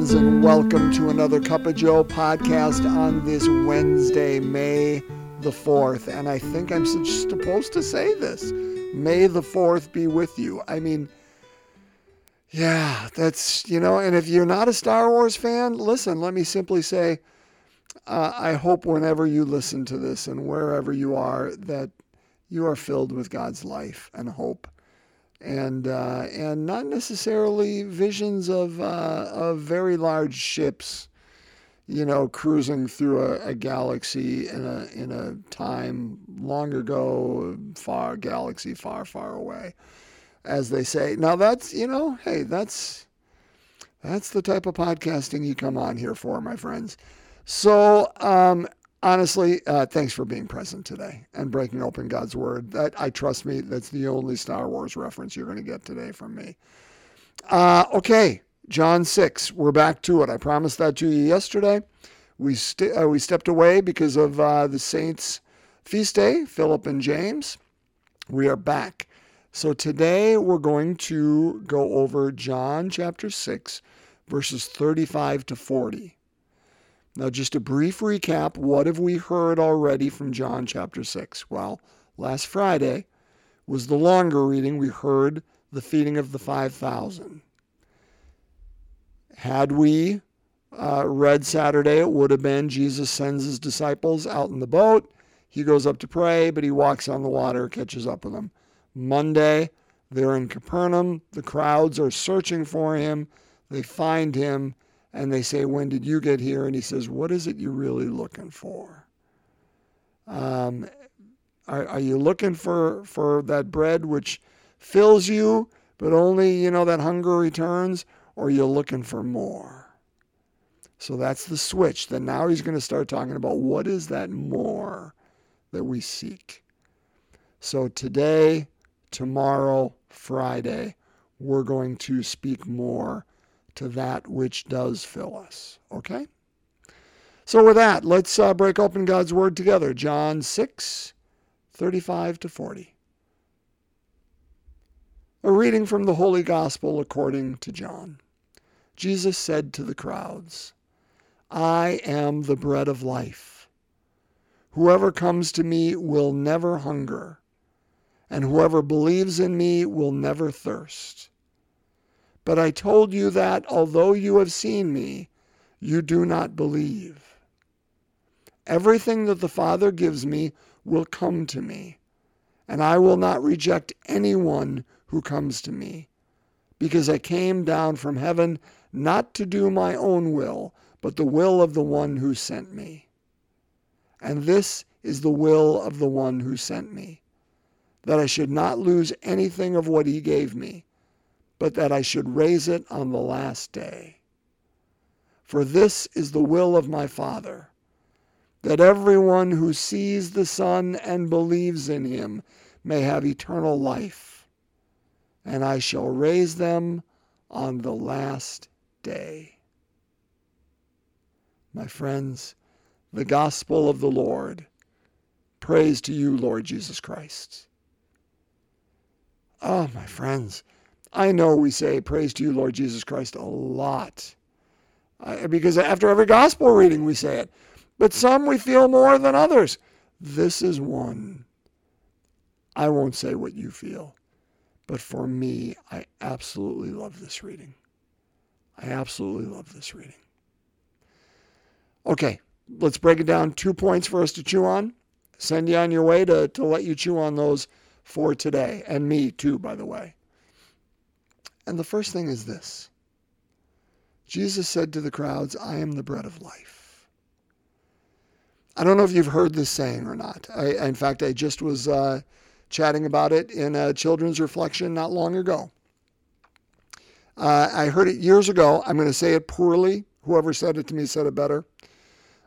friends, and welcome to another Cup of Joe podcast on this Wednesday, May the 4th. And I think I'm supposed to say this May the 4th be with you. I mean, yeah, that's, you know, and if you're not a Star Wars fan, listen, let me simply say, uh, I hope whenever you listen to this and wherever you are, that you are filled with God's life and hope and uh, and not necessarily visions of uh, of very large ships, you know, cruising through a, a, galaxy in a in a time long ago, far galaxy far far away, as they say. Now that's you know, hey, that's that's the type of podcasting you come on here for, my friends. So um, honestly, uh, thanks for being present today and breaking open God's Word. That I trust me, that's the only Star Wars reference you're going to get today from me. Uh, okay, John six. We're back to it. I promised that to you yesterday. We st- uh, we stepped away because of uh, the saints' feast day, Philip and James. We are back. So today we're going to go over John chapter 6, verses 35 to 40. Now, just a brief recap what have we heard already from John chapter 6? Well, last Friday was the longer reading. We heard the feeding of the 5,000. Had we uh, read Saturday, it would have been Jesus sends his disciples out in the boat. He goes up to pray, but he walks on the water, catches up with them. Monday, they're in Capernaum. The crowds are searching for him. They find him and they say, When did you get here? And he says, What is it you're really looking for? Um, are, are you looking for, for that bread which fills you, but only, you know, that hunger returns? Or are you looking for more? So that's the switch. Then now he's going to start talking about what is that more that we seek. So today, tomorrow, Friday, we're going to speak more to that which does fill us. Okay? So, with that, let's uh, break open God's Word together. John 6, 35 to 40. A reading from the Holy Gospel according to John. Jesus said to the crowds, I am the bread of life. Whoever comes to me will never hunger, and whoever believes in me will never thirst. But I told you that, although you have seen me, you do not believe. Everything that the Father gives me will come to me, and I will not reject anyone who comes to me, because I came down from heaven not to do my own will, but the will of the one who sent me. And this is the will of the one who sent me, that I should not lose anything of what he gave me but that I should raise it on the last day. For this is the will of my Father, that everyone who sees the Son and believes in him may have eternal life, and I shall raise them on the last day. My friends, the gospel of the Lord. Praise to you, Lord Jesus Christ. Oh, my friends. I know we say praise to you, Lord Jesus Christ, a lot. Uh, because after every gospel reading, we say it. But some we feel more than others. This is one. I won't say what you feel, but for me, I absolutely love this reading. I absolutely love this reading. Okay, let's break it down. Two points for us to chew on. Send you on your way to, to let you chew on those for today, and me too, by the way. And the first thing is this Jesus said to the crowds, I am the bread of life. I don't know if you've heard this saying or not. I, in fact, I just was uh, chatting about it in a children's reflection not long ago. Uh, I heard it years ago. I'm going to say it poorly. Whoever said it to me said it better.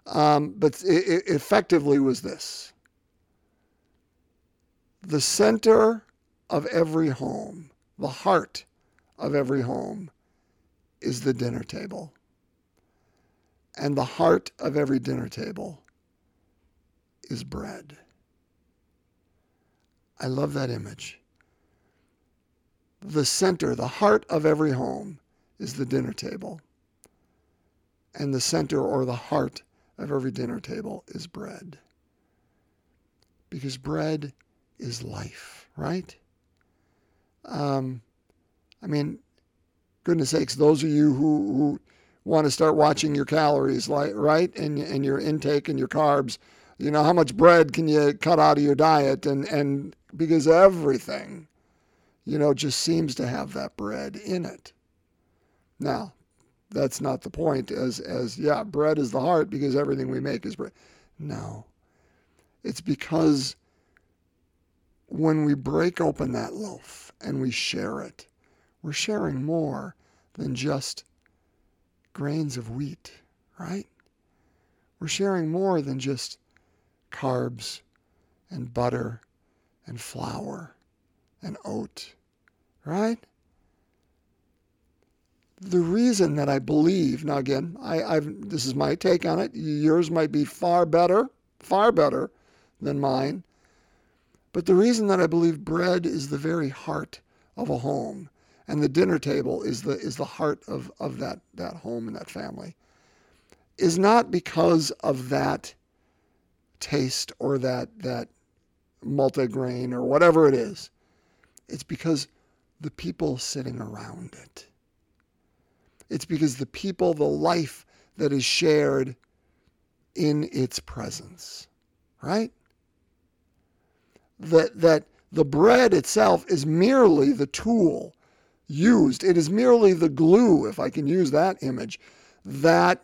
Um, but it, it effectively was this the center of every home, the heart of every home is the dinner table. And the heart of every dinner table is bread. I love that image. The center, the heart of every home is the dinner table. And the center or the heart of every dinner table is bread. Because bread is life, right? Um, I mean, goodness sakes, those of you who, who want to start watching your calories, like right, and and your intake and your carbs, you know, how much bread can you cut out of your diet, and and because everything, you know, just seems to have that bread in it. Now, that's not the point. As as yeah, bread is the heart because everything we make is bread. No, it's because when we break open that loaf and we share it, we're sharing more than just grains of wheat, right? We're sharing more than just carbs and butter and flour and oat, right? The reason that I believe, now again, I, I've, this is my take on it. Yours might be far better, far better than mine. But the reason that I believe bread is the very heart of a home and the dinner table is the is the heart of, of that, that home and that family is not because of that taste or that that multigrain or whatever it is. It's because the people sitting around it. It's because the people, the life that is shared in its presence, right? That that the bread itself is merely the tool used. It is merely the glue, if I can use that image, that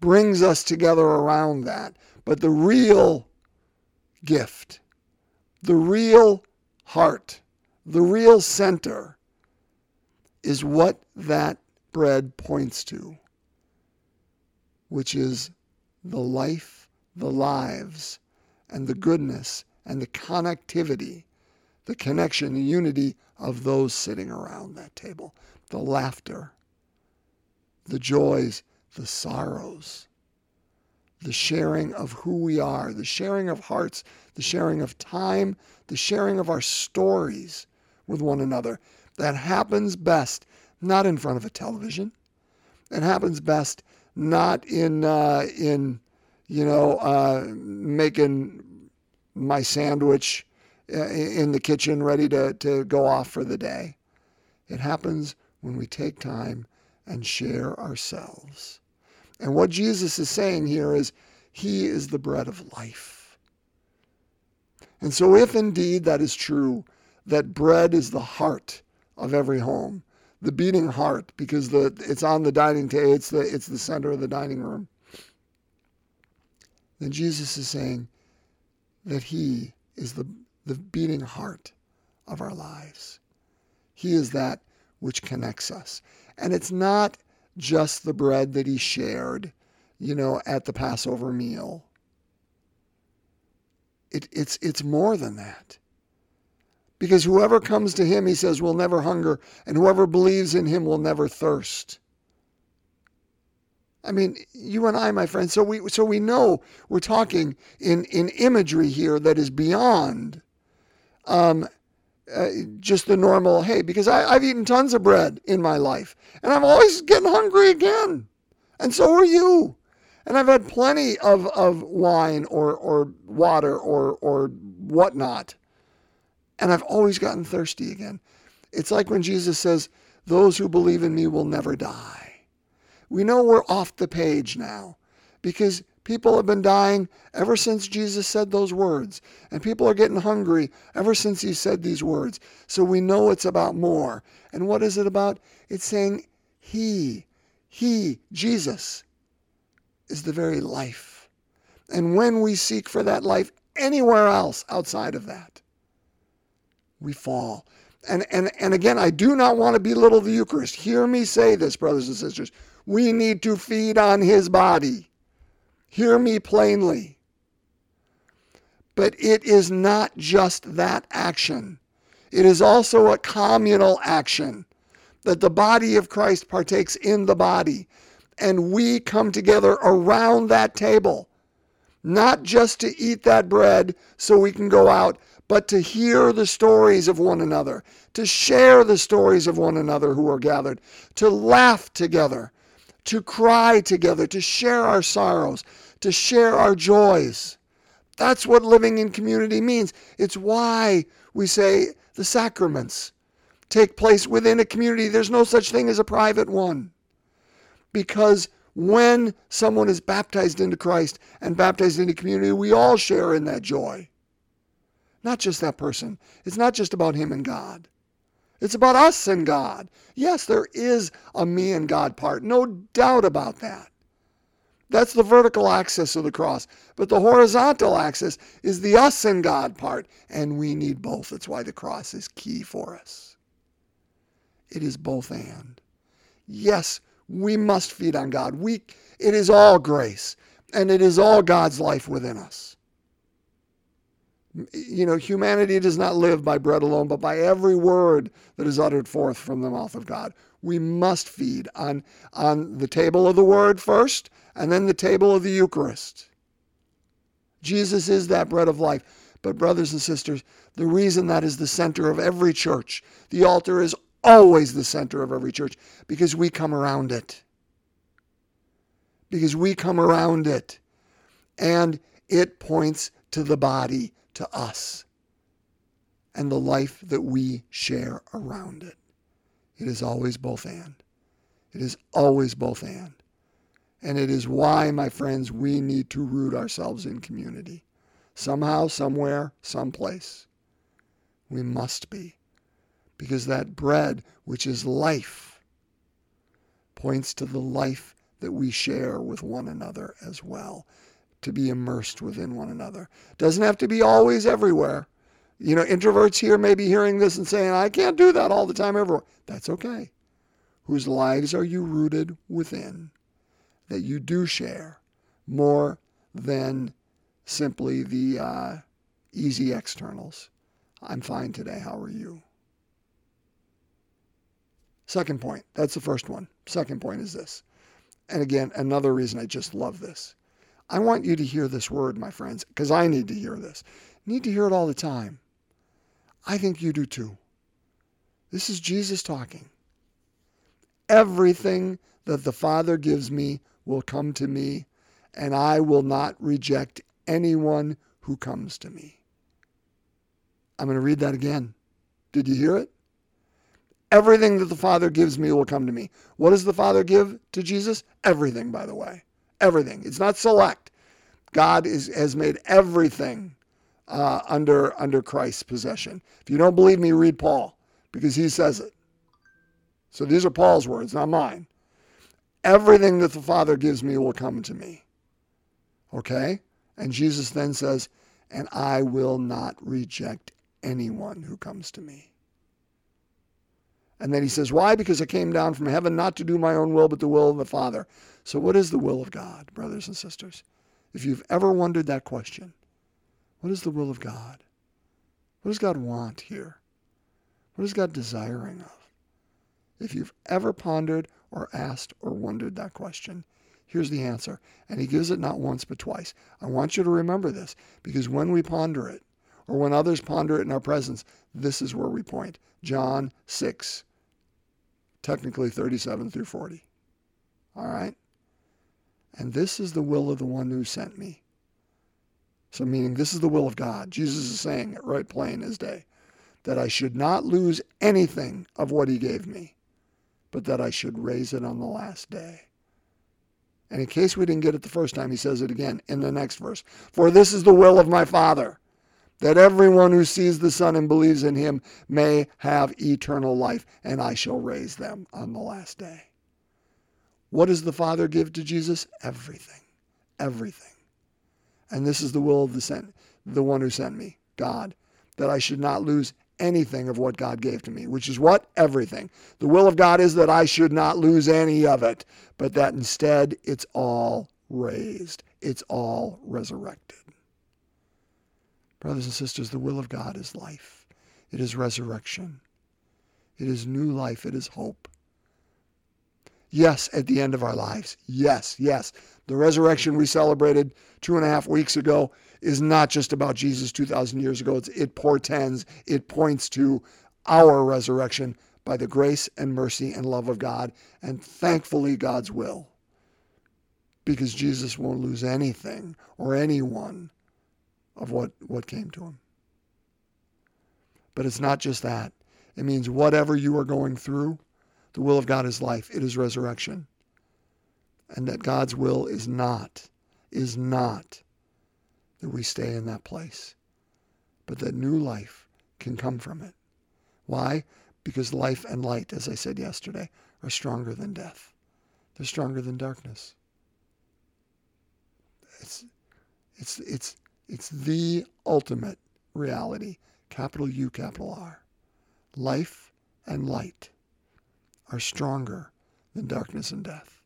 brings us together around that. But the real gift, the real heart, the real center is what that bread points to, which is the life, the lives, and the goodness and the connectivity the connection, the unity of those sitting around that table, the laughter, the joys, the sorrows, the sharing of who we are, the sharing of hearts, the sharing of time, the sharing of our stories with one another. That happens best not in front of a television. It happens best not in uh, in you know uh, making my sandwich Uh, in the kitchen ready to, to go off for the day. It happens when we take time and share ourselves. And what Jesus is saying here is, He is the bread of life. And so, if indeed that is true, that bread is the heart of every home, the beating heart, because the, it's on the dining table, it's the, it's the center of the dining room, then Jesus is saying that He is the the beating heart of our lives. He is that which connects us. And it's not just the bread that he shared, you know, at the Passover meal. It, it's, it's more than that. Because whoever comes to him, he says, will never hunger, and whoever believes in him will never thirst. I mean, you and I, my friend, so we so we know we're talking in, in imagery here that is beyond um, uh, just the normal, hey, because I, I've eaten tons of bread in my life and I'm always getting hungry again. And so are you. And I've had plenty of, of wine or, or water or, or whatnot. And I've always gotten thirsty again. It's like when Jesus says, Those who believe in me will never die. We know we're off the page now because People have been dying ever since Jesus said those words. And people are getting hungry ever since he said these words. So we know it's about more. And what is it about? It's saying he, he, Jesus, is the very life. And when we seek for that life anywhere else outside of that, we fall. And, and, and again, I do not want to belittle the Eucharist. Hear me say this, brothers and sisters. We need to feed on his body. Hear me plainly. But it is not just that action, it is also a communal action that the body of Christ partakes in the body. And we come together around that table, not just to eat that bread so we can go out, but to hear the stories of one another, to share the stories of one another who are gathered, to laugh together, to cry together, to share our sorrows, to share our joys. That's what living in community means. It's why we say the sacraments take place within a community. There's no such thing as a private one. Because when someone is baptized into Christ and baptized into community, we all share in that joy. Not just that person. It's not just about him and God. It's about us and God. Yes, there is a me and God part. No doubt about that. That's the vertical axis of the cross. But the horizontal axis is the us and God part. And we need both. That's why the cross is key for us. It is both and. Yes, we must feed on God. We, it is all grace, and it is all God's life within us. You know, humanity does not live by bread alone, but by every word that is uttered forth from the mouth of God. We must feed on, on the table of the word first, and then the table of the Eucharist. Jesus is that bread of life. But, brothers and sisters, the reason that is the center of every church, the altar is always the center of every church because we come around it. Because we come around it. And it points to the body, to us, and the life that we share around it. It is always both and. It is always both and. And it is why, my friends, we need to root ourselves in community. Somehow, somewhere, someplace. We must be because that bread, which is life, points to the life that we share with one another as well, to be immersed within one another. Doesn't have to be always everywhere. You know, introverts here may be hearing this and saying, I can't do that all the time everywhere. That's okay. Whose lives are you rooted within that you do share more than simply the uh, easy externals? I'm fine today. How are you? Second point, that's the first one. Second point is this. And again, another reason I just love this. I want you to hear this word, my friends, because I need to hear this. need to hear it all the time. I think you do too. This is Jesus talking. Everything that the Father gives me will come to me, and I will not reject anyone who comes to me. I'm going to read that again. Did you hear it? Everything that the Father gives me will come to me. What does the Father give to Jesus? Everything, by the way. Everything. It's not select. God is, has made everything uh, under, under Christ's possession. If you don't believe me, read Paul, because he says it. So these are Paul's words, not mine. Everything that the Father gives me will come to me. Okay? And Jesus then says, and I will not reject anyone who comes to me. And then he says, Why? Because I came down from heaven not to do my own will, but the will of the Father. So, what is the will of God, brothers and sisters? If you've ever wondered that question, what is the will of God? What does God want here? What is God desiring of? If you've ever pondered or asked or wondered that question, here's the answer. And he gives it not once but twice. I want you to remember this because when we ponder it, or when others ponder it in our presence, this is where we point. John 6, technically 37 through 40. All right? And this is the will of the one who sent me. So, meaning this is the will of God. Jesus is saying it right plain as day that I should not lose anything of what he gave me, but that I should raise it on the last day. And in case we didn't get it the first time, he says it again in the next verse. For this is the will of my Father, that everyone who sees the Son and believes in him may have eternal life, and I shall raise them on the last day. What does the Father give to Jesus? Everything. Everything. And this is the will of the sent, the one who sent me, God, that I should not lose anything of what God gave to me, which is what? Everything. The will of God is that I should not lose any of it, but that instead it's all raised. It's all resurrected. Brothers and sisters, the will of God is life. It is resurrection. It is new life. It is hope. Yes, at the end of our lives. Yes, yes. The resurrection we celebrated two and a half weeks ago is not just about Jesus 2,000 years ago. It's, it portends, it points to our resurrection by the grace and mercy and love of God, and thankfully God's will. because Jesus won't lose anything or anyone of what, what came to him. But it's not just that. It means whatever you are going through, the will of God is life, it is resurrection. And that God's will is not, is not that we stay in that place, but that new life can come from it. Why? Because life and light, as I said yesterday, are stronger than death. They're stronger than darkness. It's, it's, it's, it's the ultimate reality, capital U, capital R. Life and light are stronger than darkness and death.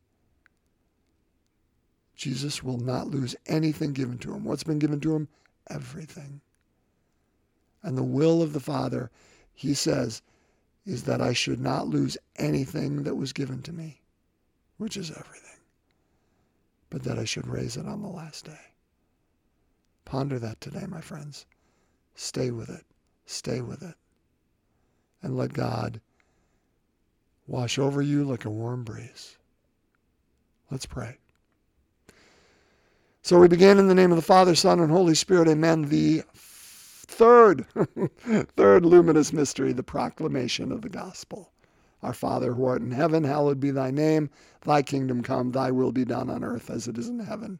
Jesus will not lose anything given to him. What's been given to him? Everything. And the will of the Father, he says, is that I should not lose anything that was given to me, which is everything but that I should raise it on the last day. Ponder that today, my friends. Stay with it. Stay with it. And let God wash over you like a warm breeze. Let's pray. So we begin in the name of the Father, Son, and Holy Spirit. Amen. The third, third luminous mystery, the proclamation of the gospel. Our Father who art in heaven, hallowed be thy name. Thy kingdom come, thy will be done on earth as it is in heaven.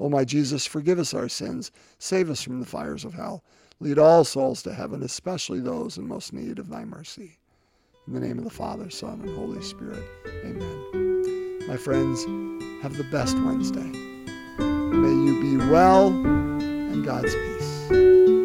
O my Jesus, forgive us our sins, save us from the fires of hell, lead all souls to heaven, especially those in most need of thy mercy. In the name of the Father, Son, and Holy Spirit. Amen. My friends, have the best Wednesday. May you be well and God's peace.